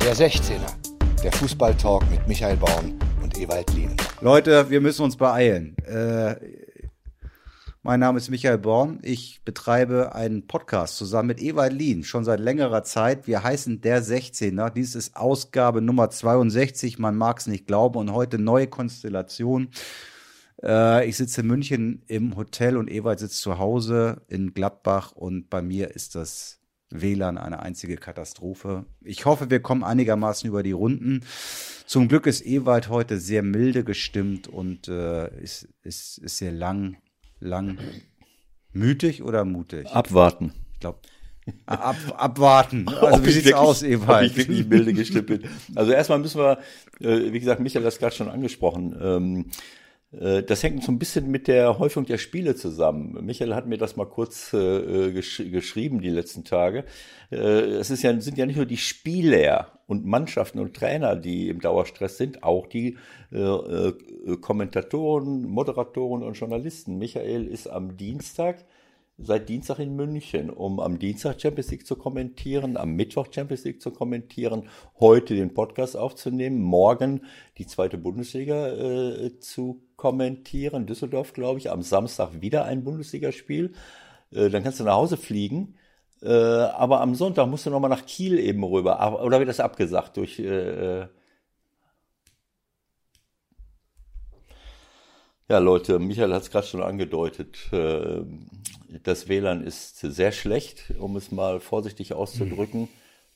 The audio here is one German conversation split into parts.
Der 16er, der Fußballtalk mit Michael Baum und Ewald Lien. Leute, wir müssen uns beeilen. Äh, mein Name ist Michael Born. Ich betreibe einen Podcast zusammen mit Ewald Lien schon seit längerer Zeit. Wir heißen Der 16er. Dies ist Ausgabe Nummer 62. Man mag es nicht glauben. Und heute neue Konstellation. Äh, ich sitze in München im Hotel und Ewald sitzt zu Hause in Gladbach. Und bei mir ist das WLAN eine einzige Katastrophe. Ich hoffe, wir kommen einigermaßen über die Runden. Zum Glück ist Ewald heute sehr milde gestimmt und äh, ist, ist, ist sehr lang, lang mütig oder mutig? Abwarten. Ich glaube, ab, abwarten. Also wie sieht's wirklich, aus, Ewald? Ob ich wirklich milde gestimmt bin. Also erstmal müssen wir, äh, wie gesagt, Michael hat das gerade schon angesprochen. Ähm, äh, das hängt so ein bisschen mit der Häufung der Spiele zusammen. Michael hat mir das mal kurz äh, gesch geschrieben die letzten Tage. Äh, es ist ja, sind ja nicht nur die Spieler und Mannschaften und Trainer, die im Dauerstress sind, auch die äh, äh, Kommentatoren, Moderatoren und Journalisten. Michael ist am Dienstag seit Dienstag in München, um am Dienstag Champions League zu kommentieren, am Mittwoch Champions League zu kommentieren, heute den Podcast aufzunehmen, morgen die zweite Bundesliga äh, zu kommentieren, Düsseldorf, glaube ich, am Samstag wieder ein Bundesligaspiel. Äh, dann kannst du nach Hause fliegen. Äh, aber am Sonntag musst du nochmal nach Kiel eben rüber. Oder wird das abgesagt durch äh, Ja, Leute, Michael hat es gerade schon angedeutet. Das WLAN ist sehr schlecht, um es mal vorsichtig auszudrücken.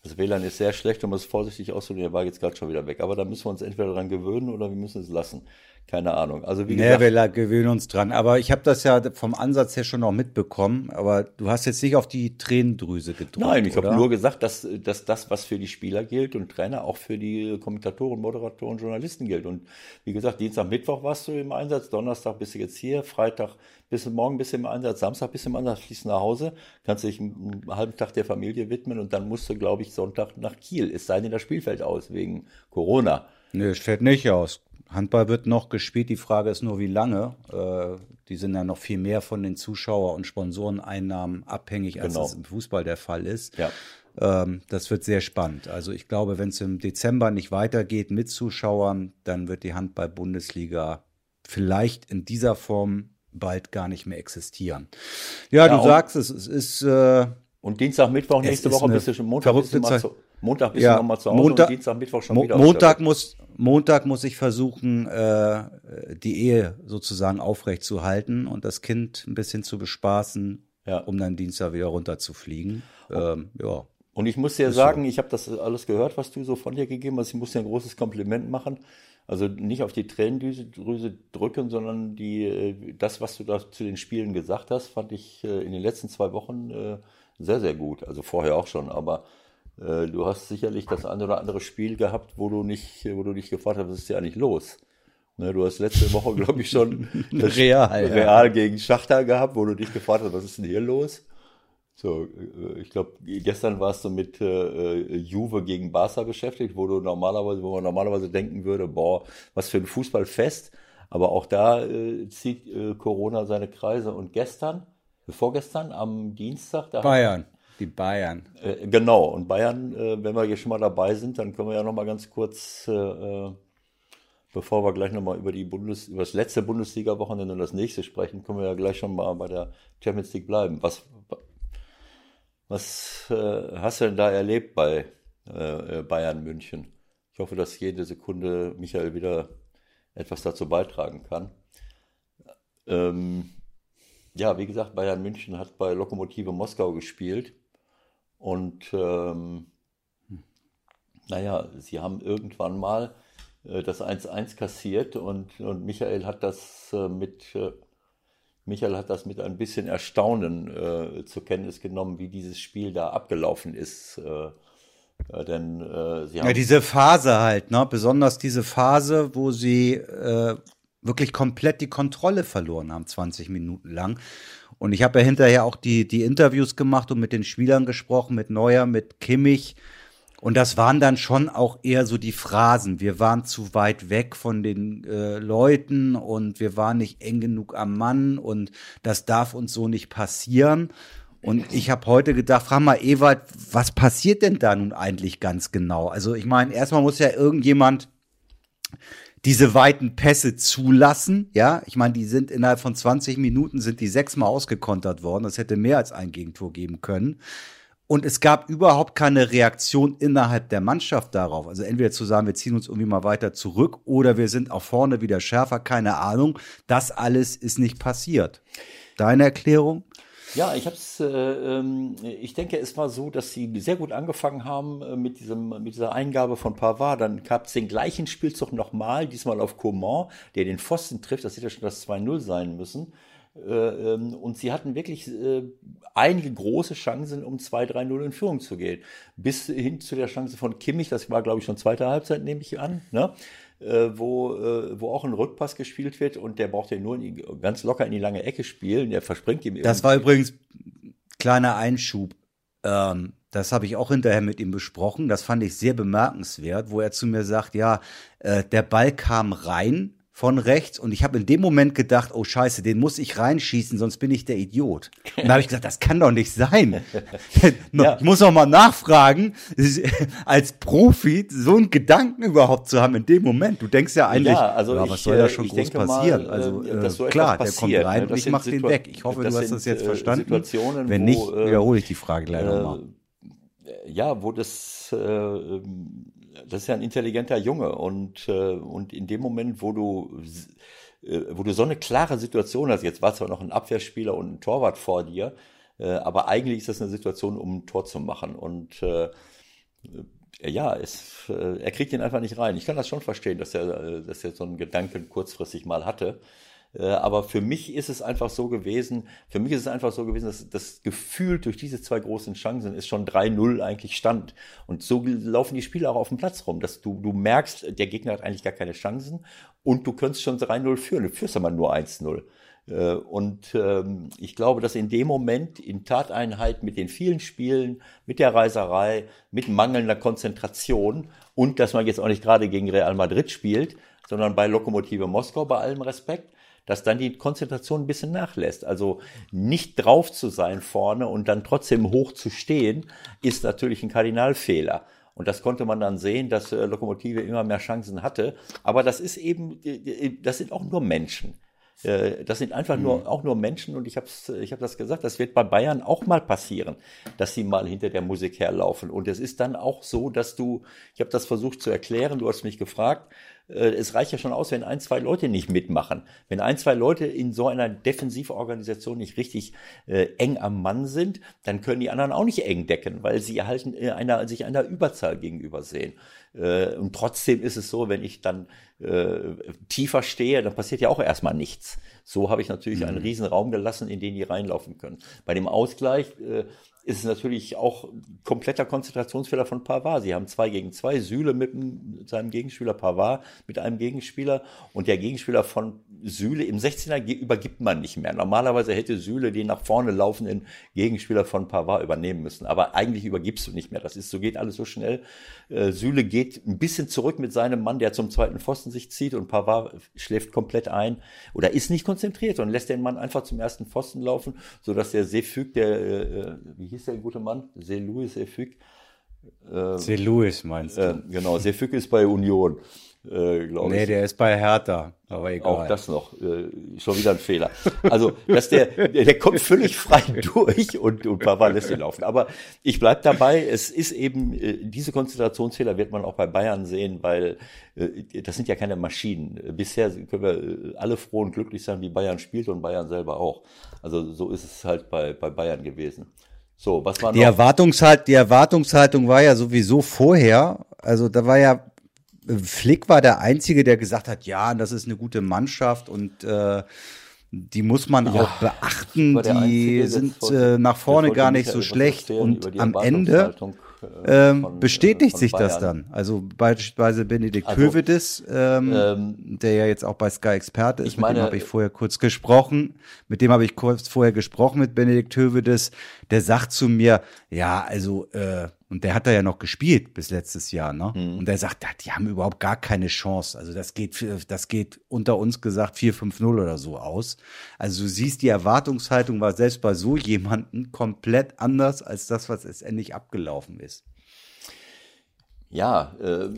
Das WLAN ist sehr schlecht, um es vorsichtig auszudrücken. Er war jetzt gerade schon wieder weg. Aber da müssen wir uns entweder dran gewöhnen oder wir müssen es lassen keine Ahnung. Also wie gesagt, nee, wir gewöhnen uns dran. Aber ich habe das ja vom Ansatz her schon noch mitbekommen. Aber du hast jetzt nicht auf die Tränendrüse gedrückt. Nein, ich habe nur gesagt, dass, dass das, was für die Spieler gilt und Trainer, auch für die Kommentatoren, Moderatoren, Journalisten gilt. Und wie gesagt, Dienstag, Mittwoch warst du im Einsatz, Donnerstag bist du jetzt hier, Freitag bis morgen bist du im Einsatz, Samstag bist du im Einsatz, fließt nach Hause, kannst dich einen halben Tag der Familie widmen und dann musst du, glaube ich, Sonntag nach Kiel. Es sei denn, das Spielfeld aus wegen Corona. Nee, es fällt nicht aus. Handball wird noch gespielt. Die Frage ist nur, wie lange. Äh, die sind ja noch viel mehr von den Zuschauer- und Sponsoreneinnahmen abhängig, als genau. es im Fußball der Fall ist. Ja. Ähm, das wird sehr spannend. Also ich glaube, wenn es im Dezember nicht weitergeht mit Zuschauern, dann wird die Handball-Bundesliga vielleicht in dieser Form bald gar nicht mehr existieren. Ja, ja du sagst es, es ist. Äh, und Dienstag, Mittwoch, nächste Woche bist du schon Montag, bist du mal zu, Montag bist ja, du nochmal zu Hause Montag, und Dienstag, Mittwoch schon wieder. Montag muss, Montag muss ich versuchen, äh, die Ehe sozusagen aufrechtzuhalten und das Kind ein bisschen zu bespaßen, ja. um dann Dienstag wieder runterzufliegen. Ähm, ja. Und ich muss dir sagen, so. ich habe das alles gehört, was du so von dir gegeben hast. Ich muss dir ein großes Kompliment machen. Also nicht auf die Tränendrüse drücken, sondern die, äh, das, was du da zu den Spielen gesagt hast, fand ich äh, in den letzten zwei Wochen äh, sehr, sehr gut. Also vorher auch schon, aber äh, du hast sicherlich das eine oder andere Spiel gehabt, wo du nicht, wo du dich gefragt hast, was ist hier eigentlich los? Ne, du hast letzte Woche, glaube ich, schon Real, Real ja. gegen Schachter gehabt, wo du dich gefragt hast, was ist denn hier los? So, äh, ich glaube, gestern warst du mit äh, Juve gegen Barca beschäftigt, wo du normalerweise, wo man normalerweise denken würde, boah, was für ein Fußballfest. Aber auch da äh, zieht äh, Corona seine Kreise. Und gestern, vorgestern am Dienstag, da Bayern. Die Bayern. Äh, genau, und Bayern, äh, wenn wir hier schon mal dabei sind, dann können wir ja noch mal ganz kurz, äh, äh bevor wir gleich noch mal über die Bundes, über das letzte Bundesliga-Wochenende und das nächste sprechen, können wir ja gleich schon mal bei der Champions League bleiben. Was, was äh, hast du denn da erlebt bei äh, Bayern München? Ich hoffe, dass jede Sekunde Michael wieder etwas dazu beitragen kann. Ähm, ja, wie gesagt, Bayern München hat bei Lokomotive Moskau gespielt und ähm, naja, sie haben irgendwann mal äh, das 1-1 kassiert und, und Michael hat das äh, mit äh, Michael hat das mit ein bisschen Erstaunen äh, zur Kenntnis genommen, wie dieses Spiel da abgelaufen ist. Äh, äh denn sie haben ja diese Phase halt, ne? Besonders diese Phase, wo sie wirklich komplett die Kontrolle verloren haben, 20 Minuten lang. Und ich habe ja hinterher auch die, die Interviews gemacht und mit den Spielern gesprochen, mit Neuer, mit Kimmich. Und das waren dann schon auch eher so die Phrasen. Wir waren zu weit weg von den äh, Leuten und wir waren nicht eng genug am Mann und das darf uns so nicht passieren. Und ich habe heute gedacht, frag mal Ewald, was passiert denn da nun eigentlich ganz genau? Also ich meine, erstmal muss ja irgendjemand diese weiten Pässe zulassen. Ja, ich meine, die sind innerhalb von 20 Minuten sind die sechsmal ausgekontert worden. Das hätte mehr als ein Gegentor geben können. Und es gab überhaupt keine Reaktion innerhalb der Mannschaft darauf. Also entweder zu sagen, wir ziehen uns irgendwie mal weiter zurück oder wir sind auch vorne wieder schärfer, keine Ahnung. Das alles ist nicht passiert. Deine Erklärung? Ja, ich hab's, äh, ähm, ich denke, es war so, dass sie sehr gut angefangen haben äh, mit diesem, mit dieser Eingabe von Pavard. Dann gab es den gleichen Spielzug nochmal, diesmal auf Coman, der den Pfosten trifft. Das hätte schon das 2-0 sein müssen. Äh, ähm, und sie hatten wirklich äh, einige große Chancen, um 2-3-0 in Führung zu gehen. Bis hin zu der Chance von Kimmich, das war, glaube ich, schon zweite Halbzeit, nehme ich an, ne? Äh, wo, wo auch ein Rückpass gespielt wird und der braucht ja nur die, ganz locker in die lange Ecke spielen. Der verspringt ihm. Das war übrigens kleiner Einschub. Ähm, das habe ich auch hinterher mit ihm besprochen. Das fand ich sehr bemerkenswert, wo er zu mir sagt, ja, äh, der Ball kam rein von rechts und ich habe in dem Moment gedacht, oh scheiße, den muss ich reinschießen, sonst bin ich der Idiot. Und da habe ich gesagt, das kann doch nicht sein. ja. Ich muss noch mal nachfragen, als Profi so einen Gedanken überhaupt zu haben in dem Moment. Du denkst ja eigentlich, ja, also ja, was ich, soll da äh, schon groß passieren? Mal, also äh, klar, der kommt rein und ich mache den weg. Ich hoffe, du hast das jetzt äh, verstanden. Wenn nicht, wiederhole ich die Frage gleich äh, nochmal. Ja, wo das äh, ähm, das ist ja ein intelligenter Junge und, äh, und in dem Moment, wo du, äh, wo du so eine klare Situation hast, jetzt war zwar noch ein Abwehrspieler und ein Torwart vor dir, äh, aber eigentlich ist das eine Situation, um ein Tor zu machen und äh, ja, es, äh, er kriegt ihn einfach nicht rein. Ich kann das schon verstehen, dass er, äh, dass er so einen Gedanken kurzfristig mal hatte. Äh, aber für mich ist es einfach so gewesen, für mich ist es einfach so gewesen, dass das Gefühl durch diese zwei großen Chancen ist schon 3-0 eigentlich stand. Und so laufen die Spiele auch auf dem Platz rum, dass du, du merkst, der Gegner hat eigentlich gar keine Chancen und du könntest schon 3-0 führen. Du führst aber nur 1-0. Äh, und ähm, ich glaube, dass in dem Moment in Tateinheit mit den vielen Spielen, mit der Reiserei, mit mangelnder Konzentration und dass man jetzt auch nicht gerade gegen Real Madrid spielt, sondern bei Lokomotive Moskau bei allem Respekt, dass dann die Konzentration ein bisschen nachlässt. Also nicht drauf zu sein vorne und dann trotzdem hoch zu stehen, ist natürlich ein Kardinalfehler. Und das konnte man dann sehen, dass äh, Lokomotive immer mehr Chancen hatte. Aber das ist eben, das sind auch nur Menschen. Äh, das sind einfach nur mhm. auch nur Menschen und ich habe ich hab das gesagt, das wird bei Bayern auch mal passieren, dass sie mal hinter der Musik herlaufen. Und es ist dann auch so, dass du, ich habe das versucht zu erklären, du hast mich gefragt, äh, es reicht ja schon aus, wenn ein, zwei Leute nicht mitmachen. Wenn ein, zwei Leute in so einer Defensivorganisation nicht richtig äh, eng am Mann sind, dann können die anderen auch nicht eng decken, weil sie halt einer, sich einer Überzahl gegenüber sehen. Äh, und trotzdem ist es so, wenn ich dann äh, tiefer stehe, dann passiert ja auch erstmal nichts. So habe ich natürlich mhm. einen riesen Raum gelassen, in den die reinlaufen können. Bei dem Ausgleich äh, ist es natürlich auch kompletter Konzentrationsfehler von Pavard. Sie haben zwei gegen zwei, Süle mit, seinem Gegenspieler, Pavard mit einem Gegenspieler und der Gegenspieler von Süle im 16er übergibt man nicht mehr. Normalerweise hätte Süle den nach vorne laufenden Gegenspieler von Pavard übernehmen müssen, aber eigentlich übergibst du nicht mehr. Das ist, so geht alles so schnell. Äh, Süle geht ein bisschen zurück mit seinem Mann, der zum zweiten Pfosten sich zieht und Pavard schläft komplett ein oder ist nicht konzentriert und lässt den Mann einfach zum ersten Pfosten laufen, sodass der Seefüg, der, äh, äh wie hieß der gute Mann? See Louis Seefüg. Äh, See Louis meinst du? Äh, genau, Seefüg ist bei Union. Äh, glaube nee, ich. der ist bei Hertha, aber egal. Auch das noch, äh, schon wieder ein Fehler. Also, dass der, der, kommt völlig frei durch und, und Pavard lässt ihn laufen. Aber ich bleib dabei, es ist eben, äh, diese Konzentrationsfehler wird man auch bei Bayern sehen, weil äh, das sind ja keine Maschinen. Bisher können wir äh, alle froh und glücklich sein, wie Bayern spielt und Bayern selber auch. Also so ist es halt bei, bei Bayern gewesen. So, was war noch? Die, Erwartungshalt, die Erwartungshaltung war ja sowieso vorher, also da war ja, Flick war der Einzige, der gesagt hat, ja, das ist eine gute Mannschaft und äh, die muss man ja, auch beachten, die Einzige, sind äh, nach vorne gar nicht so schlecht und am Ende äh, ähm, von, bestätigt äh, sich Bayern. das dann. Also beispielsweise Benedikt also, Hövedes, ähm, ähm, der ja jetzt auch bei Sky Experte ist, mit dem habe ich vorher kurz gesprochen. Mit dem habe ich kurz vorher gesprochen mit Benedikt Hövedes. Der sagt zu mir, ja, also äh, Und der hat da ja noch gespielt bis letztes Jahr, ne? Mhm. Und der sagt, die haben überhaupt gar keine Chance. Also das geht, das geht unter uns gesagt 4-5-0 oder so aus. Also du siehst, die Erwartungshaltung war selbst bei so jemanden komplett anders als das, was letztendlich abgelaufen ist. Ja, äh,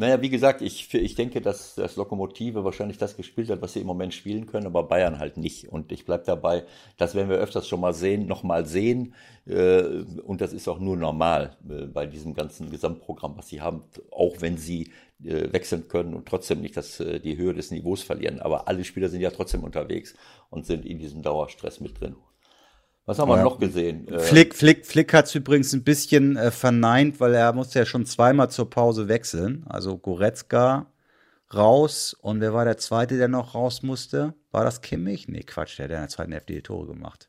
naja, wie gesagt, ich, ich denke, dass das Lokomotive wahrscheinlich das gespielt hat, was sie im Moment spielen können, aber Bayern halt nicht. Und ich bleibe dabei, das werden wir öfters schon mal sehen, nochmal sehen. Äh, und das ist auch nur normal äh, bei diesem ganzen Gesamtprogramm, was sie haben, auch wenn sie äh, wechseln können und trotzdem nicht das, die Höhe des Niveaus verlieren. Aber alle Spieler sind ja trotzdem unterwegs und sind in diesem Dauerstress mit drin. Was haben ja. wir noch gesehen? Äh, Flick, Flick, Flick hat es übrigens ein bisschen äh, verneint, weil er musste ja schon zweimal zur Pause wechseln. Also Goretzka raus und wer war der zweite, der noch raus musste? War das Kimmich? Nee, Quatsch, der hat in der zweiten Hälfte die Tore gemacht.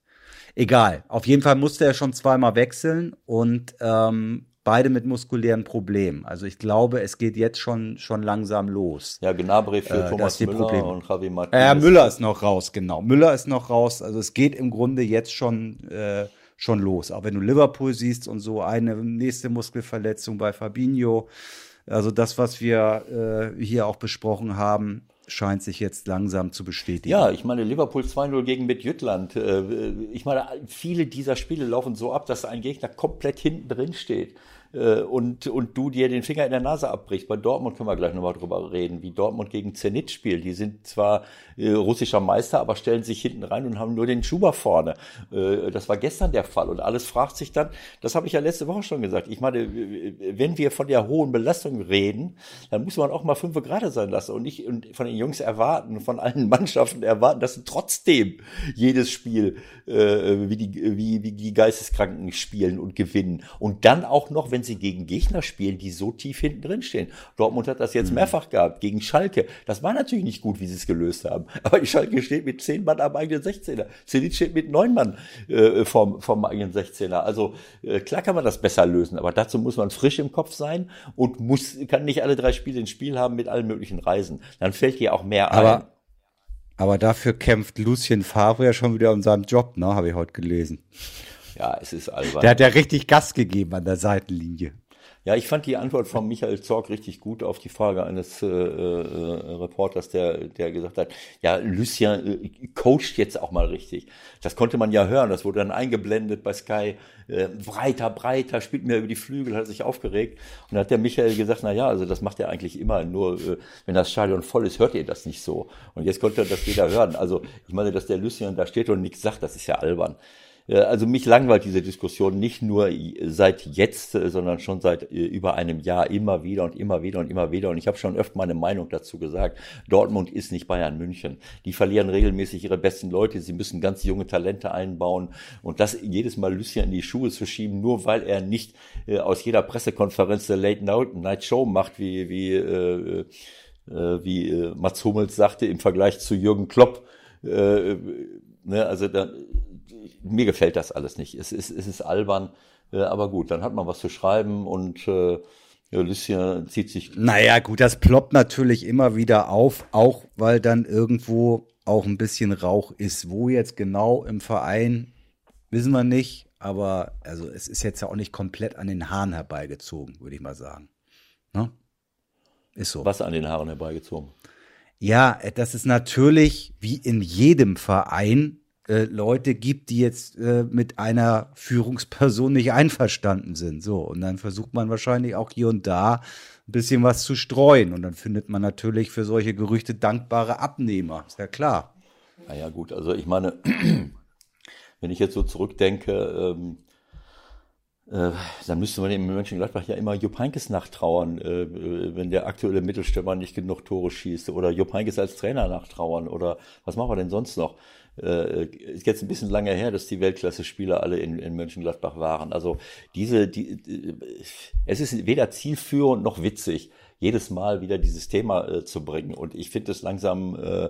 Egal. Auf jeden Fall musste er schon zweimal wechseln und ähm, beide mit muskulären Problemen. Also ich glaube, es geht jetzt schon, schon langsam los. Ja, Gnabry für äh, Thomas Müller Probleme. und Javi Martinez. Ja, Müller ist noch raus, genau. Müller ist noch raus. Also es geht im Grunde jetzt schon, äh, schon los. Auch wenn du Liverpool siehst und so eine nächste Muskelverletzung bei Fabinho. Also das, was wir äh, hier auch besprochen haben, scheint sich jetzt langsam zu bestätigen. Ja, ich meine, Liverpool 2-0 gegen Midtjylland. Äh, ich meine, viele dieser Spiele laufen so ab, dass ein Gegner komplett hinten drin steht äh, und, und du dir den Finger in der Nase abbrichst. Bei Dortmund können wir gleich nochmal drüber reden, wie Dortmund gegen Zenit spielt. Die sind zwar äh, russischer Meister, aber stellen sich hinten rein und haben nur den Schuber vorne. Äh, das war gestern der Fall. Und alles fragt sich dann, das habe ich ja letzte Woche schon gesagt. Ich meine, wenn wir von der hohen Belastung reden, dann muss man auch mal fünf gerade sein lassen und nicht von den Jungs erwarten, von allen Mannschaften erwarten, dass sie trotzdem jedes Spiel äh, wie, die, wie, wie die Geisteskranken spielen und gewinnen. Und dann auch noch, wenn wenn sie gegen Gegner spielen, die so tief hinten drin stehen. Dortmund hat das jetzt mhm. mehrfach gehabt, gegen Schalke. Das war natürlich nicht gut, wie sie es gelöst haben. Aber die Schalke steht mit zehn Mann am eigenen 16er. Zenit steht mit neun Mann äh, vom, vom eigenen 16er. Also äh, klar kann man das besser lösen, aber dazu muss man frisch im Kopf sein und muss, kann nicht alle drei Spiele ins Spiel haben mit allen möglichen Reisen. Dann fällt dir auch mehr aber ein. Aber dafür kämpft Lucien Favre ja schon wieder um seinen Job, ne? Habe ich heute gelesen. Ja, es ist albern. Der hat ja richtig Gas gegeben an der Seitenlinie. Ja, ich fand die Antwort von Michael Zorg richtig gut auf die Frage eines äh, äh, Reporters, der, der gesagt hat, ja, Lucien äh, coacht jetzt auch mal richtig. Das konnte man ja hören, das wurde dann eingeblendet bei Sky, äh, breiter, breiter, spielt mir über die Flügel, hat sich aufgeregt. Und dann hat der Michael gesagt, na ja, also das macht er eigentlich immer, nur äh, wenn das Stadion voll ist, hört ihr das nicht so. Und jetzt konnte das jeder hören. Also ich meine, dass der Lucien da steht und nichts sagt, das ist ja albern. Äh, also mich langweilt diese Diskussion nicht nur seit jetzt, äh, sondern schon seit äh, über einem Jahr immer wieder und immer wieder und immer wieder. Und ich habe schon öfter meine Meinung dazu gesagt. Dortmund ist nicht Bayern München. Die verlieren regelmäßig ihre besten Leute. Sie müssen ganz junge Talente einbauen. Und das jedes Mal Lucien in die Schuhe zu schieben, nur weil er nicht aus jeder Pressekonferenz der Late Night Show macht, wie, wie, äh, wie Mats Hummels sagte im Vergleich zu Jürgen Klopp. Äh, ne, also da, mir gefällt das alles nicht. Es ist, es ist albern, äh, aber gut, dann hat man was zu schreiben und äh, ja, Lucien zieht sich. Naja, gut, das ploppt natürlich immer wieder auf, auch weil dann irgendwo auch ein bisschen Rauch ist. Wo jetzt genau im Verein, wissen wir nicht. Aber also es ist jetzt ja auch nicht komplett an den Haaren herbeigezogen, würde ich mal sagen. Ne? Ist so. Was an den Haaren herbeigezogen? Ja, das ist natürlich wie in jedem Verein äh, Leute gibt, die jetzt äh, mit einer Führungsperson nicht einverstanden sind. So, und dann versucht man wahrscheinlich auch hier und da ein bisschen was zu streuen. Und dann findet man natürlich für solche Gerüchte dankbare Abnehmer. Ist ja klar. Naja, gut, also ich meine, wenn ich jetzt so zurückdenke, ähm, äh, dann müsste man in Mönchengladbach ja immer Jupp Heynckes nachtrauern, äh, wenn der aktuelle Mittelstürmer nicht genug Tore schießt. Oder Jupp Heynckes als Trainer nachtrauern. Oder was machen wir denn sonst noch? Äh, ist jetzt ein bisschen lange her, dass die Weltklasse-Spieler alle in, in Mönchengladbach waren. Also diese, die, es ist weder zielführend noch witzig, jedes Mal wieder dieses Thema äh, zu bringen. Und ich finde es langsam äh,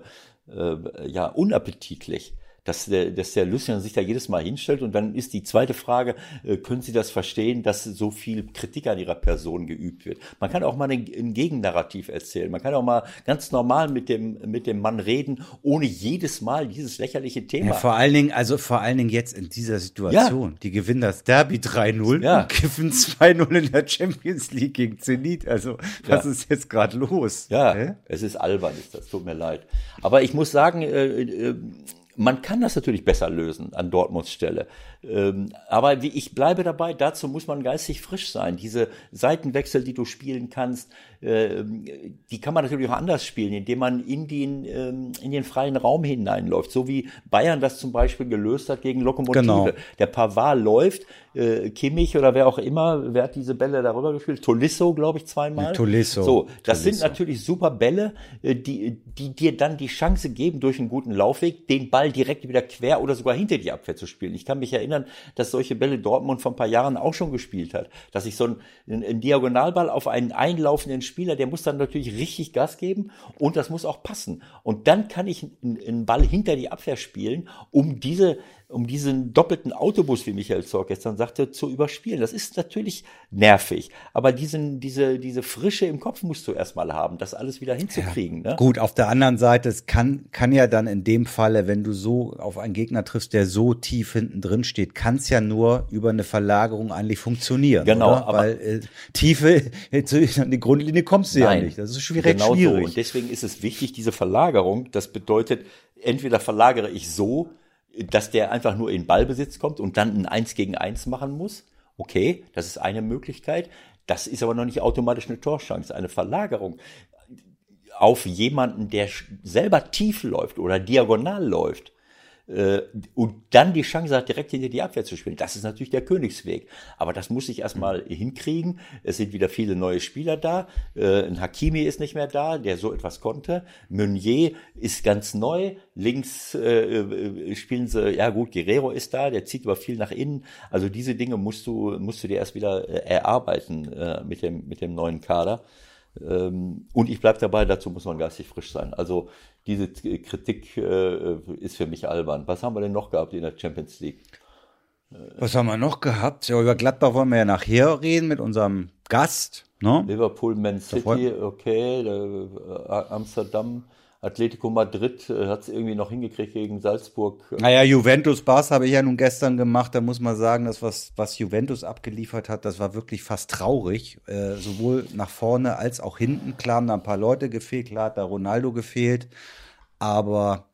äh, ja unappetitlich dass der, dass der Lucien sich da jedes Mal hinstellt und dann ist die zweite Frage, äh, können Sie das verstehen, dass so viel Kritik an Ihrer Person geübt wird? Man kann auch mal ein, ein Gegennarrativ erzählen, man kann auch mal ganz normal mit dem, mit dem Mann reden, ohne jedes Mal dieses lächerliche Thema. Ja, vor allen Dingen, also vor allen Dingen jetzt in dieser Situation. Ja. Die gewinnen das Derby 3-0 ja. und gewinnen 2-0 in der Champions League gegen Zenit. Also, was ist jetzt gerade los? Ja, Hä? es ist albern, ist das, tut mir leid. Aber ich muss sagen, äh, äh, man kann das natürlich besser lösen an Dortmunds Stelle. Ähm, aber wie ich bleibe dabei, dazu muss man geistig frisch sein. Diese Seitenwechsel, die du spielen kannst, äh, die kann man natürlich auch anders spielen, indem man in den, ähm, in den freien Raum hineinläuft. So wie Bayern das zum Beispiel gelöst hat gegen Lokomotive. Genau. Der Pavard läuft, äh, Kimmich oder wer auch immer, wer hat diese Bälle darüber gespielt? Tolisso, glaube ich, zweimal. Tolisso. So, das Tolisso. sind natürlich super Bälle, äh, die, die dir dann die Chance geben, durch einen guten Laufweg den Ball direkt wieder quer oder sogar hinter die Abwehr zu spielen. Ich kann mich erinnern, dass solche Bälle Dortmund vor ein paar Jahren auch schon gespielt hat. Dass ich so ein, ein Diagonalball auf einen einlaufenden Spieler, der muss dann natürlich richtig Gas geben und das muss auch passen. Und dann kann ich einen Ball hinter die Abwehr spielen, um diese um diesen doppelten Autobus, wie Michael Zorc gestern sagte, zu überspielen. Das ist natürlich nervig, aber diesen, diese, diese Frische im Kopf musst du erstmal haben, das alles wieder hinzukriegen. Ja, ne? Gut, auf der anderen Seite, es kann, kann ja dann in dem Falle, wenn du so auf einen Gegner triffst, der so tief hinten drin steht, kann es ja nur über eine Verlagerung eigentlich funktionieren. Genau, oder? aber weil äh, Tiefe, an die Grundlinie kommst du nein, ja nicht. Das ist schwierig. Genau schwierig. So. Und deswegen ist es wichtig, diese Verlagerung, das bedeutet, entweder verlagere ich so, dass der einfach nur in Ballbesitz kommt und dann ein Eins gegen Eins machen muss. Okay, das ist eine Möglichkeit. Das ist aber noch nicht automatisch eine Torchance, eine Verlagerung auf jemanden, der selber tief läuft oder diagonal läuft und dann die Chance hat, direkt hinter die Abwehr zu spielen. Das ist natürlich der Königsweg. Aber das muss ich erstmal hinkriegen. Es sind wieder viele neue Spieler da. Äh, ein Hakimi ist nicht mehr da, der so etwas konnte. Meunier ist ganz neu. Links äh, äh, spielen sie, ja gut, Guerrero ist da, der zieht aber viel nach innen. Also diese Dinge musst du, musst du dir erst wieder äh, erarbeiten äh, mit, dem, mit dem neuen Kader. Ähm, und ich bleibe dabei, dazu muss man geistig frisch sein. Also diese Kritik äh, ist für mich albern. Was haben wir denn noch gehabt in der Champions League? Was haben wir noch gehabt? Ja, über Gladbach wollen wir ja nachher reden mit unserem Gast. Ne? Liverpool, Man City, okay, äh, Amsterdam. Atletico Madrid äh, hat es irgendwie noch hingekriegt gegen Salzburg. Naja, Juventus Bars habe ich ja nun gestern gemacht. Da muss man sagen, dass was, was Juventus abgeliefert hat, das war wirklich fast traurig. Äh, sowohl nach vorne als auch hinten. Klar haben da ein paar Leute gefehlt, klar hat da Ronaldo gefehlt. Aber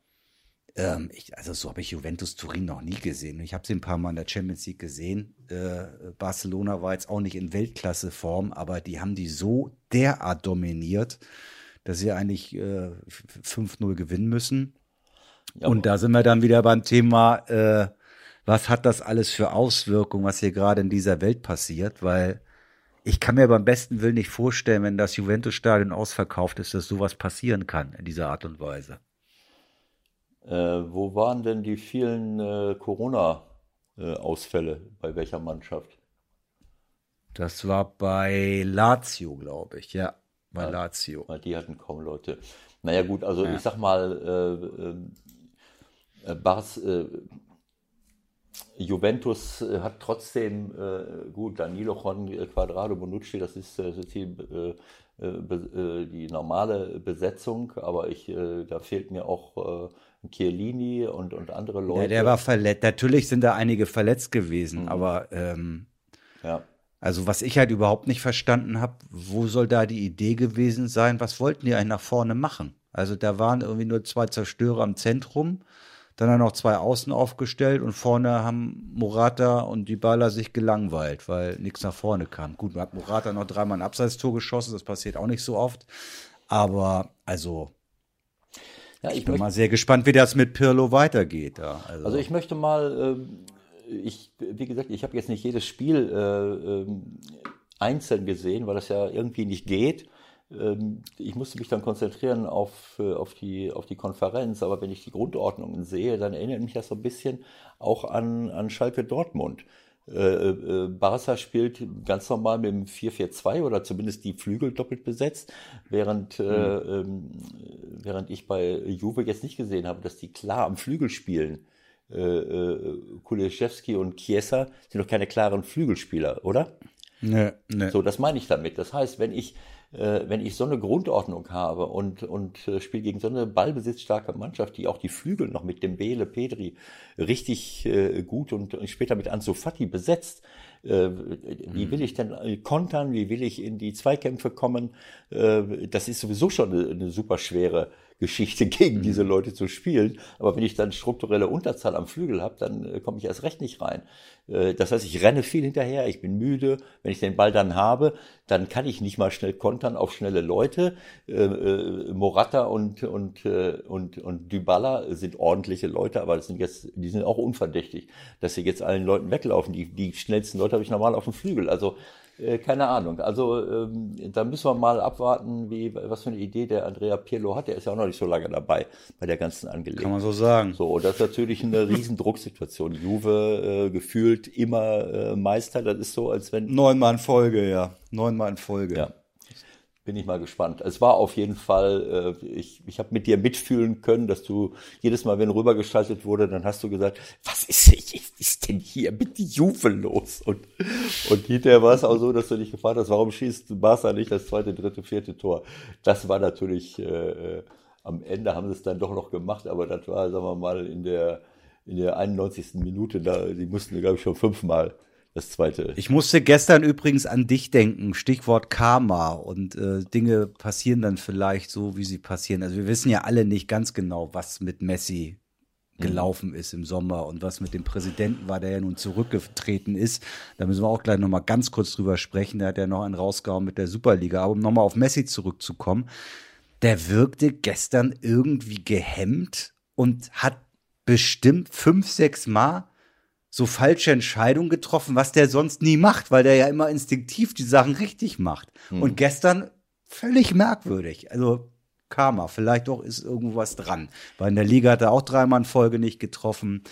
ähm, ich, also so habe ich Juventus Turin noch nie gesehen. Ich habe sie ein paar Mal in der Champions League gesehen. Äh, Barcelona war jetzt auch nicht in Weltklasseform, aber die haben die so derart dominiert dass sie eigentlich äh, 5-0 gewinnen müssen. Ja, und da sind wir dann wieder beim Thema, äh, was hat das alles für Auswirkungen, was hier gerade in dieser Welt passiert, weil ich kann mir beim besten Willen nicht vorstellen, wenn das Juventus-Stadion ausverkauft ist, dass sowas passieren kann in dieser Art und Weise. Äh, wo waren denn die vielen äh, Corona-Ausfälle? bei welcher Mannschaft? Das war bei Lazio, glaube ich, ja. Bei ja, Lazio. Die hatten kaum Leute. Naja gut, also ja. ich sag mal, äh, äh, Bars, äh, Juventus äh, hat trotzdem, äh, gut, Danilo Con Quadrado Bonucci, das ist, das ist die, die, normale Besetzung, aber ich, da fehlt mir auch Chiellini und, und andere Leute. Ja, der war verletzt. Natürlich sind da einige verletzt gewesen, mhm. aber ähm, ja. Also was ich halt überhaupt nicht verstanden habe, wo soll da die Idee gewesen sein? Was wollten die eigentlich nach vorne machen? Also da waren irgendwie nur zwei Zerstörer im Zentrum, dann haben noch zwei Außen aufgestellt und vorne haben Morata und Dybala sich gelangweilt, weil nichts nach vorne kam. Gut, man hat Morata noch dreimal ein Abseitstor geschossen, das passiert auch nicht so oft. Aber also ja, ich, ich bin mal sehr gespannt, wie das mit Pirlo weitergeht. Ja, also. also. ich möchte mal ähm, ich, wie gesagt, ich habe jetzt nicht jedes Spiel äh, äh, einzeln gesehen, weil das ja irgendwie nicht geht. Ähm, ich musste mich dann konzentrieren auf, äh, auf, die, auf die Konferenz, aber wenn ich die Grundordnungen sehe, dann erinnert mich das so ein bisschen auch an, an Schalke Dortmund. Äh, äh, Barca spielt ganz normal mit dem 4-4-2 oder zumindest die Flügel doppelt besetzt, während, mhm. äh, ähm, während ich bei Juve jetzt nicht gesehen habe, dass die klar am Flügel spielen. Äh, äh, Kuliszewski und Chiesa sind doch keine klaren Flügelspieler, oder? Nee, nee. So, das meine ich damit. Das heißt, wenn ich, äh, wenn ich so eine Grundordnung habe und, und äh, spiele gegen so eine ballbesitzstarke Mannschaft, die auch die Flügel noch mit dem Bele, Pedri richtig äh, gut und, und später mit Ansu Fati besetzt, äh, wie will ich denn äh, kontern, wie will ich in die Zweikämpfe kommen? Äh, das ist sowieso schon eine, eine super schwere Geschichte, gegen diese Leute zu spielen. Aber wenn ich dann strukturelle Unterzahl am Flügel habe, dann äh, komme ich erst recht nicht rein. Äh, das heißt, ich renne viel hinterher, ich bin müde. Wenn ich den Ball dann habe, dann kann ich nicht mal schnell kontern auf schnelle Leute. Äh, Morata und, und, und, und Dybala sind ordentliche Leute, aber das sind jetzt, die sind auch unverdächtig, dass sie jetzt allen Leuten weglaufen. Die, die schnellsten Leute habe ich normal auf dem Flügel. Also äh, keine Ahnung. Also ähm, da müssen wir mal abwarten, wie, was für eine Idee der Andrea Pirlo hat. Der ist ja auch noch nicht so lange dabei bei der ganzen Angelegenheit. Kann man so sagen. So, und das ist natürlich eine riesen Drucksituation. Juve äh, gefühlt immer äh, Meister. Das ist so, als wenn Neunmal in Folge, ja. Neunmal in Folge. ja. Bin ich mal gespannt. Es war auf jeden Fall, äh, ich, ich habe mit dir mitfühlen können, dass du jedes Mal, wenn rübergeschaltet wurde, dann hast du gesagt, was ist, ist denn hier mit die Juve los? Und, und hinterher war es auch so, dass du dich gefragt hast, warum schießt Barca nicht das zweite, dritte, vierte Tor? Das war natürlich, äh, äh, am Ende haben sie es dann doch noch gemacht, aber das war, sagen wir mal, in der, in der 91. Minute, da, die mussten, glaube ich, schon fünfmal das zweite. Ich musste gestern übrigens an dich denken, Stichwort Karma und äh, Dinge passieren dann vielleicht so, wie sie passieren. Also wir wissen ja alle nicht ganz genau, was mit Messi gelaufen ist im Sommer und was mit dem Präsidenten war, der ja nun zurückgetreten ist. Da müssen wir auch gleich nochmal ganz kurz drüber sprechen. Der hat ja noch einen rausgehauen mit der Superliga. Aber um nochmal auf Messi zurückzukommen, der wirkte gestern irgendwie gehemmt und hat bestimmt fünf, sechs Mal so falsche Entscheidungen getroffen, was der sonst nie macht, weil der ja immer instinktiv die Sachen richtig macht. Und gestern völlig merkwürdig. Also Karma, vielleicht auch ist irgendwo was dran. Weil in der Liga hat er auch dreimal in Folge nicht getroffen.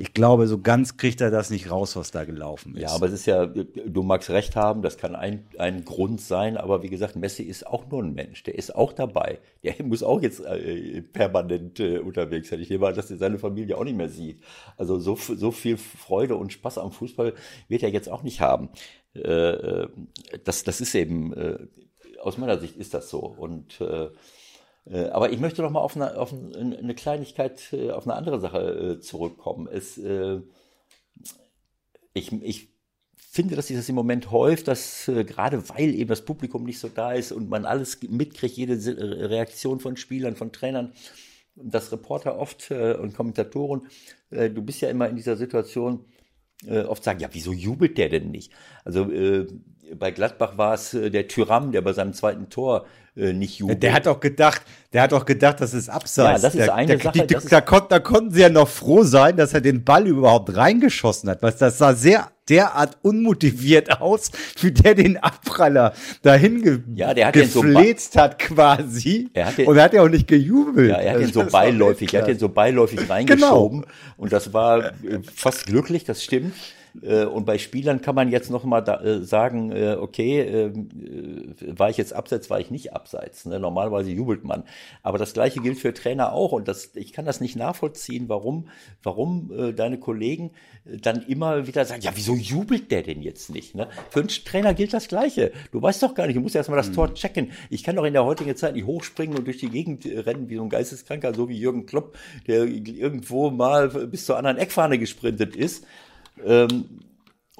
Ich glaube, so ganz kriegt er das nicht raus, was da gelaufen ist. Ja, aber es ist ja, du magst recht haben, das kann ein, ein Grund sein, aber wie gesagt, Messi ist auch nur ein Mensch, der ist auch dabei. Der muss auch jetzt äh, permanent äh, unterwegs sein. Ich nehme an, dass er seine Familie auch nicht mehr sieht. Also so, so viel Freude und Spaß am Fußball wird er jetzt auch nicht haben. Äh, äh, das, das ist eben, äh, aus meiner Sicht ist das so. Und äh, aber ich möchte noch mal auf eine, auf eine Kleinigkeit, äh, auf eine andere Sache äh, zurückkommen. Es, äh, ich, ich finde, dass sich das im Moment häuft, dass äh, gerade weil eben das Publikum nicht so da ist und man alles mitkriegt, jede Reaktion von Spielern, von Trainern, dass Reporter oft äh, und Kommentatoren, äh, du bist ja immer in dieser Situation, äh, oft sagen, ja, wieso jubelt der denn nicht? Also äh, bei Gladbach war es äh, der Tyram, der bei seinem zweiten Tor äh, nicht jubelt. Der hat doch gedacht, der hat doch gedacht, das ist abseits. Ja, das ist der, eine der, Sache, Die, ist- da, konnten, da konnten sie ja noch froh sein, dass er den Ball überhaupt reingeschossen hat. Was das sah sehr derart unmotiviert aus, wie der den Abpraller dahin ge Ja, der hat den so gefläzt hat quasi. Er hat den- und er hat ja auch nicht gejubelt. Ja, er hat den so Das war beiläufig, er hat den so beiläufig reingeschoben. Und das war äh, fast glücklich, das stimmt. Äh, Und bei Spielern kann man jetzt noch mal da, äh, sagen, äh, okay, äh, war ich jetzt abseits, war ich nicht abseits. Ne? Normalerweise jubelt man. Aber das Gleiche gilt für Trainer auch. Und das, ich kann das nicht nachvollziehen, warum, warum äh, deine Kollegen dann immer wieder sagen, ja, wieso jubelt der denn jetzt nicht? Ne? Für einen Trainer gilt das Gleiche. Du weißt doch gar nicht, du musst erst mal das Tor checken. Ich kann doch in der heutigen Zeit nicht hochspringen und durch die Gegend rennen wie so ein Geisteskranker, so wie Jürgen Klopp, der irgendwo mal bis zur anderen Eckfahne gesprintet ist. Ähm,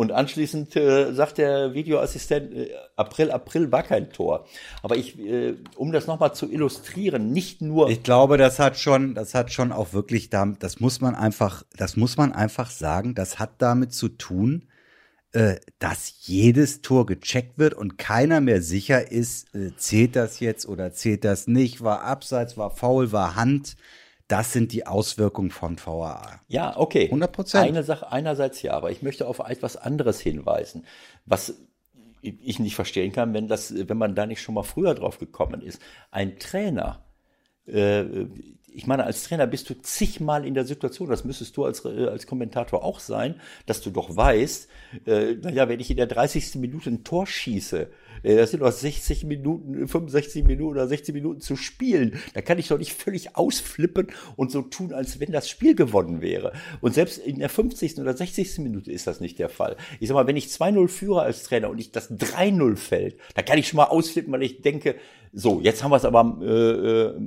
und anschließend äh, sagt der Videoassistent, äh, April, April war kein Tor. Aber ich, äh, um das nochmal zu illustrieren, nicht nur Ich glaube, das hat schon, das hat schon auch wirklich damit, das muss man einfach, das muss man einfach sagen, das hat damit zu tun, äh, dass jedes Tor gecheckt wird und keiner mehr sicher ist, äh, zählt das jetzt oder zählt das nicht, war Abseits, war Foul, war Hand. Das sind die Auswirkungen von VAR. Ja, okay. 100%. Eine Sache, einerseits ja, aber ich möchte auf etwas anderes hinweisen, was ich nicht verstehen kann, wenn das, wenn man da nicht schon mal früher drauf gekommen ist. Ein Trainer, äh, ich meine, als Trainer bist du zigmal in der Situation, das müsstest du als, äh, als Kommentator auch sein, dass du doch weißt, äh, naja, wenn ich in der 30. Minute ein Tor schieße, äh, das sind noch 60 Minuten, 65 Minuten oder 60 Minuten zu spielen, da kann ich doch nicht völlig ausflippen und so tun, als wenn das Spiel gewonnen wäre. Und selbst in der 50. oder 60. Minute ist das nicht der Fall. Ich sag mal, wenn ich 2-0 führe als Trainer und ich das 3-0 fällt, da kann ich schon mal ausflippen, weil ich denke, so, jetzt haben wir es aber äh, äh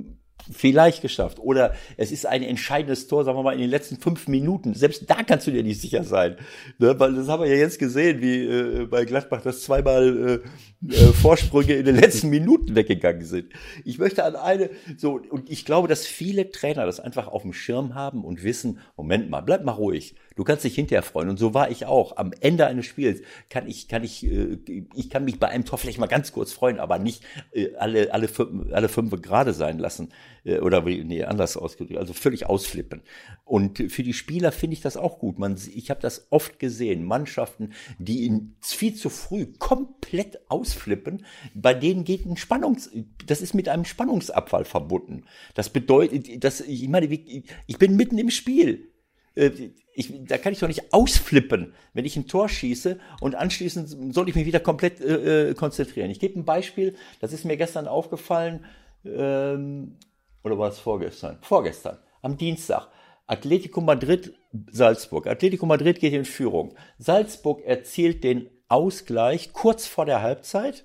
vielleicht geschafft. Oder es ist ein entscheidendes Tor, sagen wir mal, in den letzten fünf Minuten. Selbst da kannst du dir nicht sicher sein. Ne? Weil das haben wir ja jetzt gesehen, wie äh, bei Gladbach das zweimal äh, äh, Vorsprünge in den letzten Minuten weggegangen sind. Ich möchte an eine, so, und ich glaube, dass viele Trainer das einfach auf dem Schirm haben und wissen, Moment mal, bleib mal ruhig. Du kannst dich hinterher freuen. Und so war ich auch. Am Ende eines Spiels kann ich, kann ich, äh, ich kann mich bei einem Tor vielleicht mal ganz kurz freuen, aber nicht äh, alle, alle, fünf, alle fünf gerade sein lassen. Äh, oder nee, anders ausgedrückt. Also völlig ausflippen. Und für die Spieler finde ich das auch gut. Man, ich habe das oft gesehen. Mannschaften, die in, viel zu früh komplett ausflippen, bei denen geht ein Spannungs, das ist mit einem Spannungsabfall verbunden. Das bedeutet, dass, ich meine, ich bin mitten im Spiel äh, ich, da kann ich doch nicht ausflippen, wenn ich ein Tor schieße und anschließend soll ich mich wieder komplett äh, äh, konzentrieren. Ich gebe ein Beispiel, das ist mir gestern aufgefallen, ähm, oder war es vorgestern? Vorgestern, am Dienstag. Atletico Madrid, Salzburg. Atletico Madrid geht in Führung. Salzburg erzielt den Ausgleich kurz vor der Halbzeit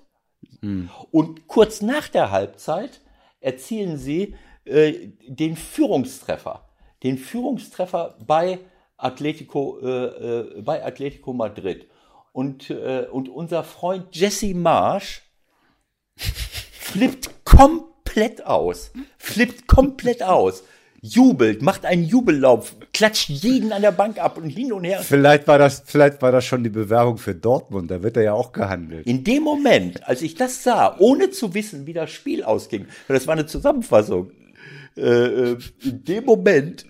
hm. und kurz nach der Halbzeit erzielen sie äh, den Führungstreffer den Führungstreffer bei Atletico, äh, äh, bei Atletico Madrid. Und, äh, und unser Freund Jesse Marsch flippt komplett aus. Flippt komplett aus. Jubelt, macht einen Jubellauf, klatscht jeden an der Bank ab und hin und her. Vielleicht war das, vielleicht war das schon die Bewerbung für Dortmund, da wird er ja auch gehandelt. In dem Moment, als ich das sah, ohne zu wissen, wie das Spiel ausging, weil das war eine Zusammenfassung, äh, äh in dem Moment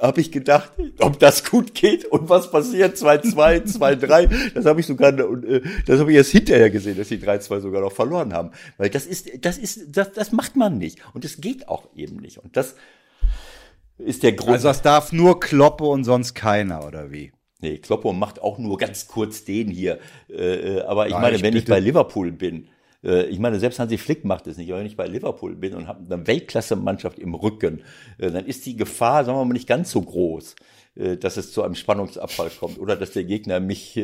habe ich gedacht, ob das gut geht und was passiert 2-2, 2-3. Das habe ich sogar und äh, das habe ich erst hinterher gesehen, dass die 3-2 sogar noch verloren haben, weil das ist das ist das das macht man nicht und es geht auch eben nicht und das ist der Grund. Also das darf nur Kloppe und sonst keiner oder wie? Nee, Kloppe macht auch nur ganz kurz den hier. Äh, äh aber ich Nein, meine, ich wenn bitte. ich bei Liverpool bin, ich meine, selbst Hansi Flick macht es nicht. wenn ich bei Liverpool bin und habe eine Weltklasse-Mannschaft im Rücken, äh, dann ist die Gefahr, sagen wir mal, nicht ganz so groß, äh, dass es zu einem Spannungsabfall kommt oder dass der Gegner mich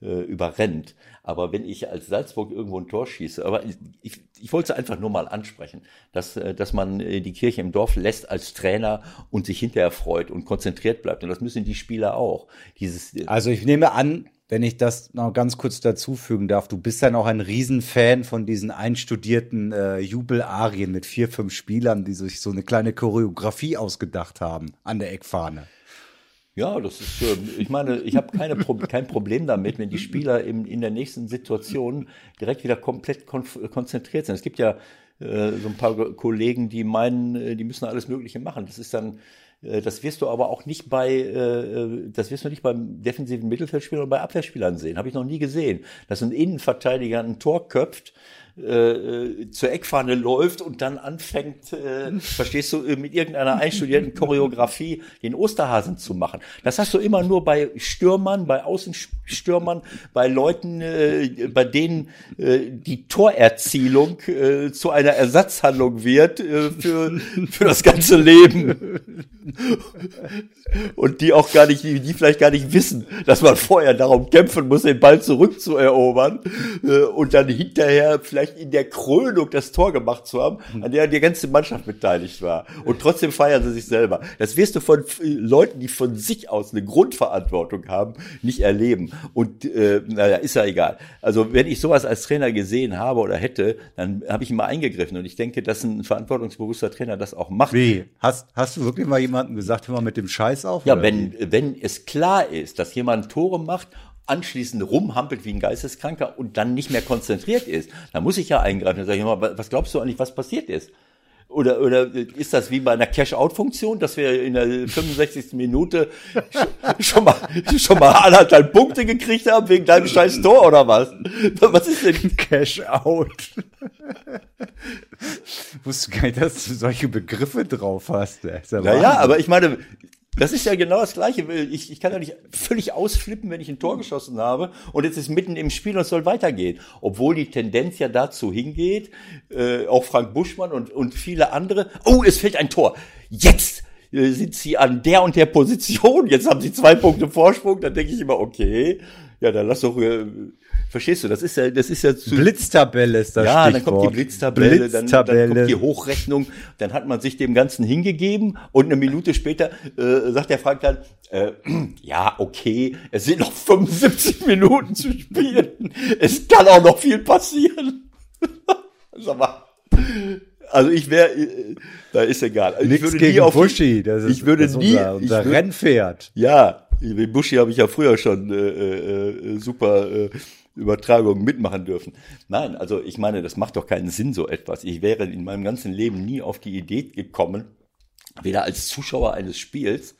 überrennt. Aber wenn ich als Salzburg irgendwo ein Tor schieße, aber ich, ich, ich wollte es einfach nur mal ansprechen, dass, dass man die Kirche im Dorf lässt als Trainer und sich hinterher freut und konzentriert bleibt. Und das müssen die Spieler auch. Dieses, also ich nehme an, wenn ich das noch ganz kurz dazufügen darf, du bist dann auch ein Riesenfan von diesen einstudierten äh, Jubelarien mit vier, fünf Spielern, die sich so eine kleine Choreografie ausgedacht haben an der Eckfahne. Ja, das ist, äh, ich meine, ich habe keine Pro kein Problem damit, wenn die Spieler in, in der nächsten Situation direkt wieder komplett kon konzentriert sind. Es gibt ja äh, so ein paar Kollegen, die meinen, äh, die müssen alles Mögliche machen. Das ist dann das wirst du aber auch nicht bei, äh, das wirst du nicht beim defensiven Mittelfeldspieler oder bei Abwehrspielern sehen. Habe ich noch nie gesehen. Dass ein Innenverteidiger ein Tor köpft, äh, äh, zur Eckfahne läuft und dann anfängt, äh, verstehst du, mit irgendeiner einstudierten Choreografie den Osterhasen zu machen. Das hast du immer nur bei Stürmern, bei Außenstürmern, bei Leuten, äh, bei denen äh, die Torerzielung äh, zu einer Ersatzhandlung wird äh, für, für das ganze Leben. Und die auch gar nicht, die vielleicht gar nicht wissen, dass man vorher darum kämpfen muss, den Ball zurückzuerobern äh, und dann hinterher vielleicht vielleicht in der Krönung das Tor gemacht zu haben, an der die ganze Mannschaft beteiligt war. Und trotzdem feiern sie sich selber. Das wirst du von Leuten, die von sich aus eine Grundverantwortung haben, nicht erleben. Und äh, naja, ist ja egal. Also wenn ich sowas als Trainer gesehen habe oder hätte, dann habe ich immer eingegriffen. Und ich denke, dass ein verantwortungsbewusster Trainer das auch macht. Wie? Hast, hast du wirklich mal jemandem gesagt, hör mal mit dem Scheiß auf? Ja, wenn, wenn es klar ist, dass jemand Tore macht anschließend rumhampelt wie ein Geisteskranker und dann nicht mehr konzentriert ist, dann muss ich ja eingreifen. Dann sage ich mal, was glaubst du eigentlich, was passiert ist? Oder, oder ist das wie bei einer Cash-Out-Funktion, dass wir in der 65. Minute schon mal, schon mal anderthalb Punkte gekriegt haben wegen deinem scheiß Tor oder was? Was ist denn Cash-Out? wusste gar nicht, dass du solche Begriffe drauf hast. Naja, aber ich meine, das ist ja genau das Gleiche. Ich, ich kann ja nicht völlig ausflippen, wenn ich ein Tor geschossen habe und jetzt ist mitten im Spiel und es soll weitergehen. Obwohl die Tendenz ja dazu hingeht, äh, auch Frank Buschmann und, und viele andere, oh, es fällt ein Tor. Jetzt äh, sind sie an der und der Position. Jetzt haben sie zwei Punkte Vorsprung. Dann denke ich immer, okay, ja, dann lass doch, äh, verstehst du, das ist ja, das ist ja zu, Blitztabelle ist das Ja, Stichwort. dann kommt die Blitztabelle, Blitztabelle. Dann, dann kommt die Hochrechnung, dann hat man sich dem Ganzen hingegeben und eine Minute später äh, sagt der Frank dann, äh, ja, okay, es sind noch 75 Minuten zu spielen. Es kann auch noch viel passieren. Sag mal. Also ich wäre, äh, da ist egal. Also Nichts ich würde gegen nie auf Buschi, das ist, ich würde das nie, unser, unser ich Rennpferd. Ja, mit Buschi habe ich ja früher schon äh, äh, äh, super äh, Übertragungen mitmachen dürfen. Nein, also ich meine, das macht doch keinen Sinn, so etwas. Ich wäre in meinem ganzen Leben nie auf die Idee gekommen, weder als Zuschauer eines Spiels,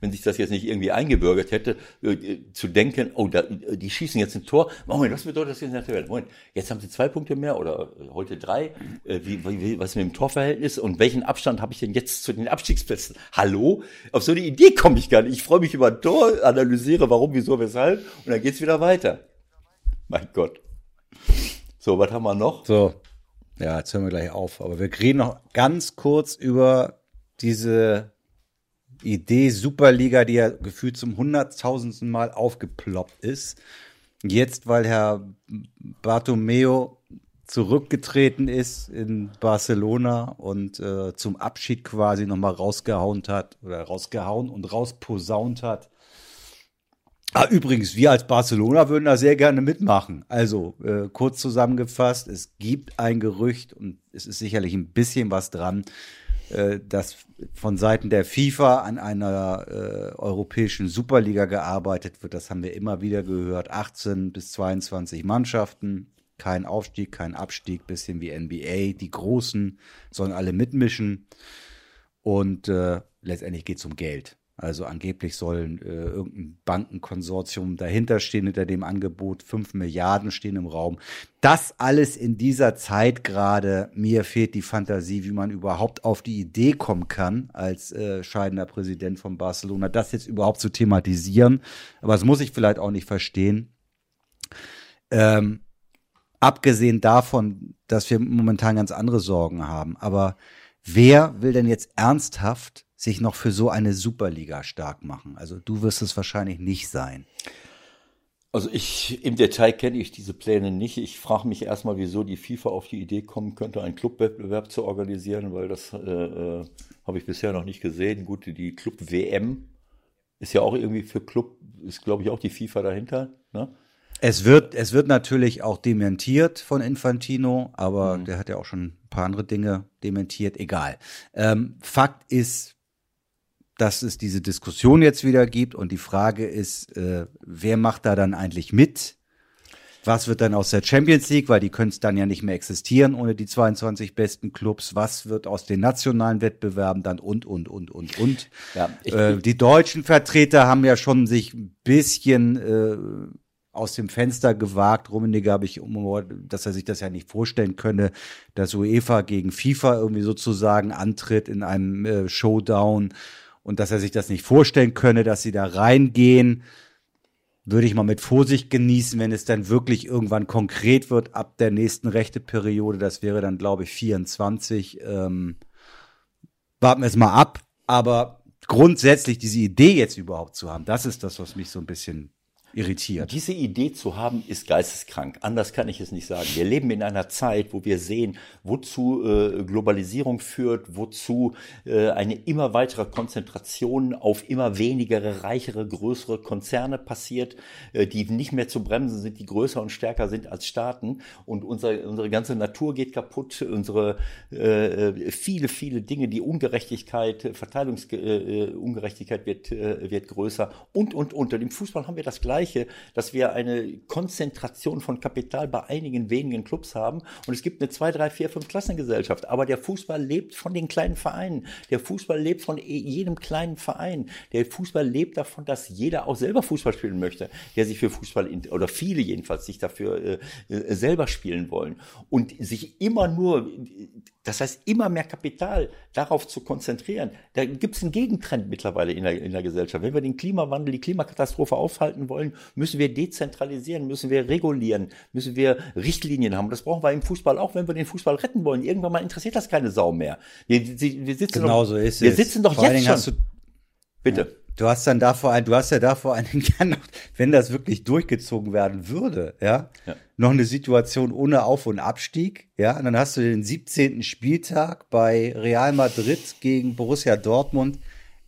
wenn sich das jetzt nicht irgendwie eingebürgert hätte, äh, zu denken, oh, da, die schießen jetzt ein Tor. Moment, was bedeutet das jetzt in der Tabelle? Moment, jetzt haben sie zwei Punkte mehr oder heute drei. Äh, wie, wie, was mit dem Torverhältnis und welchen Abstand habe ich denn jetzt zu den Abstiegsplätzen? Hallo? Auf so eine Idee komme ich gar nicht. Ich freue mich über ein Tor, analysiere warum, wieso, weshalb und dann geht's wieder weiter. Mein Gott. So, was haben wir noch? So, ja, jetzt hören wir gleich auf. Aber wir reden noch ganz kurz über diese Idee Superliga, die ja gefühlt zum hunderttausendsten Mal aufgeploppt ist. Jetzt, weil Herr Bartomeo zurückgetreten ist in Barcelona und äh, zum Abschied quasi nochmal rausgehauen hat oder rausgehauen und rausposaunt hat. Ah, übrigens, wir als Barcelona würden da sehr gerne mitmachen. Also äh, kurz zusammengefasst, es gibt ein Gerücht und es ist sicherlich ein bisschen was dran, äh, dass von Seiten der FIFA an einer äh, europäischen Superliga gearbeitet wird. Das haben wir immer wieder gehört. 18 bis 22 Mannschaften, kein Aufstieg, kein Abstieg, bisschen wie NBA. Die Großen sollen alle mitmischen. Und äh, letztendlich geht es um Geld. Also angeblich sollen äh, irgendein Bankenkonsortium dahinter stehen, hinter dem Angebot. Fünf Milliarden stehen im Raum. Das alles in dieser Zeit gerade. Mir fehlt die Fantasie, wie man überhaupt auf die Idee kommen kann, als äh, scheidender Präsident von Barcelona, das jetzt überhaupt zu thematisieren. Aber das muss ich vielleicht auch nicht verstehen. Ähm, abgesehen davon, dass wir momentan ganz andere Sorgen haben. Aber wer will denn jetzt ernsthaft sich noch für so eine Superliga stark machen? Also du wirst es wahrscheinlich nicht sein. Also ich im Detail kenne ich diese Pläne nicht. Ich frage mich erstmal, wieso die FIFA auf die Idee kommen könnte, einen Clubwettbewerb zu organisieren, weil das äh, äh, habe ich bisher noch nicht gesehen. Gut, die Club WM ist ja auch irgendwie für Club, ist glaube ich auch die FIFA dahinter. Ne? Es wird, es wird natürlich auch dementiert von Infantino, aber mhm. der hat ja auch schon ein paar andere Dinge dementiert. Egal. Ähm, Fakt ist, dass es diese Diskussion jetzt wieder gibt und die Frage ist, äh, wer macht da dann eigentlich mit? Was wird dann aus der Champions League, weil die können es dann ja nicht mehr existieren ohne die 22 besten Clubs. Was wird aus den nationalen Wettbewerben dann und, und, und, und, und. Ja, ich, äh, die deutschen Vertreter haben ja schon sich ein bisschen äh, aus dem Fenster gewagt. Rummenigge habe ich, dass er sich das ja nicht vorstellen könne, dass UEFA gegen FIFA irgendwie sozusagen antritt in einem äh, Showdown und dass er sich das nicht vorstellen könne, dass sie da reingehen, würde ich mal mit Vorsicht genießen, wenn es dann wirklich irgendwann konkret wird ab der nächsten Rechteperiode. Das wäre dann, glaube ich, 24. Ähm, warten wir es mal ab. Aber grundsätzlich diese Idee jetzt überhaupt zu haben, das ist das, was mich so ein bisschen irritiert. Diese Idee zu haben, ist geisteskrank. Anders kann ich es nicht sagen. Wir leben in einer Zeit, wo wir sehen, wozu äh, Globalisierung führt, wozu äh, eine immer weitere Konzentration auf immer weniger reichere, größere Konzerne passiert, äh, die nicht mehr zu bremsen sind, die größer und stärker sind als Staaten. Und unser, unsere ganze Natur geht kaputt, unsere äh, viele, viele Dinge, die Ungerechtigkeit, Verteilungsungerechtigkeit äh, wird, äh, wird größer und, und, und. Und im Fußball haben wir das gleiche Gleiche, dass wir eine Konzentration von Kapital bei einigen wenigen Clubs haben und es gibt eine zwei, drei, vier, fünf Klassengesellschaft. Aber der Fußball lebt von den kleinen Vereinen. Der Fußball lebt von e, jedem kleinen Verein. Der Fußball lebt davon, dass jeder auch selber Fußball spielen möchte, der sich für Fußball oder viele jedenfalls sich dafür äh, äh, selber spielen wollen und sich immer nur das heißt, immer mehr Kapital darauf zu konzentrieren. Da gibt es einen Gegentrend mittlerweile in der, in der Gesellschaft. Wenn wir den Klimawandel, die Klimakatastrophe aufhalten wollen, müssen wir dezentralisieren, müssen wir regulieren, müssen wir Richtlinien haben. Das brauchen wir im Fußball auch, wenn wir den Fußball retten wollen. Irgendwann mal interessiert das keine Sau mehr. Wir, wir sitzen genau doch, so ist wir es. sitzen doch Vor jetzt schon. Bitte. Ja. Du hast dann davor ein, du hast ja davor einen, wenn das wirklich durchgezogen werden würde, ja, Ja. noch eine Situation ohne Auf- und Abstieg, ja, und dann hast du den 17. Spieltag bei Real Madrid gegen Borussia Dortmund.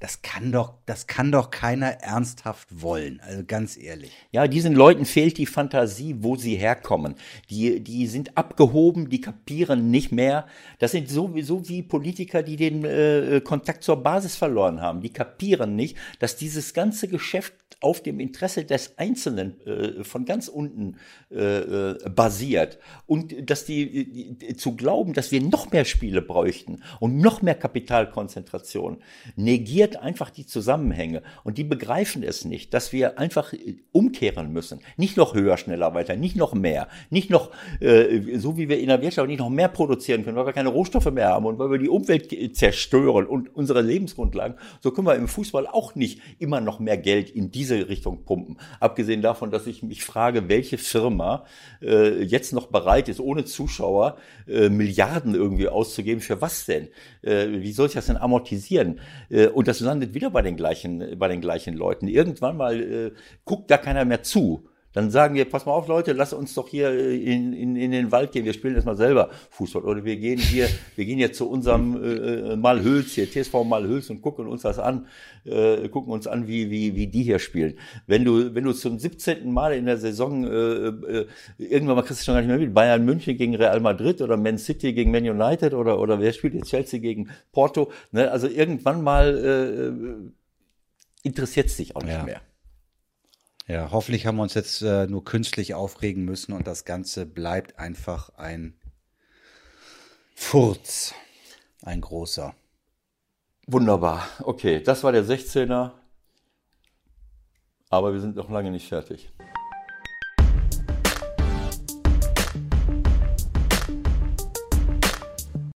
Das kann doch, das kann doch keiner ernsthaft wollen, also ganz ehrlich. Ja, diesen Leuten fehlt die Fantasie, wo sie herkommen. Die, die sind abgehoben, die kapieren nicht mehr. Das sind sowieso wie Politiker, die den äh, Kontakt zur Basis verloren haben. Die kapieren nicht, dass dieses ganze Geschäft auf dem Interesse des Einzelnen äh, von ganz unten äh, äh, basiert. Und dass die, die zu glauben, dass wir noch mehr Spiele bräuchten und noch mehr Kapitalkonzentration, negiert einfach die Zusammenhänge. Und die begreifen es nicht, dass wir einfach umkehren müssen. Nicht noch höher, schneller, weiter, nicht noch mehr, nicht noch, äh, so wie wir in der Wirtschaft nicht noch mehr produzieren können, weil wir keine Rohstoffe mehr haben und weil wir die Umwelt zerstören und unsere Lebensgrundlagen, so können wir im Fußball auch nicht immer noch mehr Geld in diese Richtung pumpen. Abgesehen davon, dass ich mich frage, welche Firma äh, jetzt noch bereit ist, ohne Zuschauer äh, Milliarden irgendwie auszugeben, für was denn? Äh, wie soll ich das denn amortisieren? Äh, und das landet wieder bei den gleichen, bei den gleichen Leuten. Irgendwann mal äh, guckt da keiner mehr zu. Dann sagen wir, pass mal auf, Leute, lass uns doch hier in, in, in den Wald gehen. Wir spielen jetzt mal selber Fußball. Oder wir gehen hier, wir gehen jetzt zu unserem äh, Malhöls hier, TSV Malhöls und gucken uns das an, äh, gucken uns an, wie, wie, wie die hier spielen. Wenn du, wenn du zum 17. Mal in der Saison äh, äh, irgendwann mal kriegst du schon gar nicht mehr mit. Bayern München gegen Real Madrid oder Man City gegen Man United oder, oder wer spielt jetzt Chelsea gegen Porto. Ne? Also irgendwann mal äh, interessiert es dich auch nicht Ja. mehr. Ja, hoffentlich haben wir uns jetzt äh, nur künstlich aufregen müssen und das Ganze bleibt einfach ein Furz. Ein großer. Wunderbar. Okay, das war der 16er. Aber wir sind noch lange nicht fertig.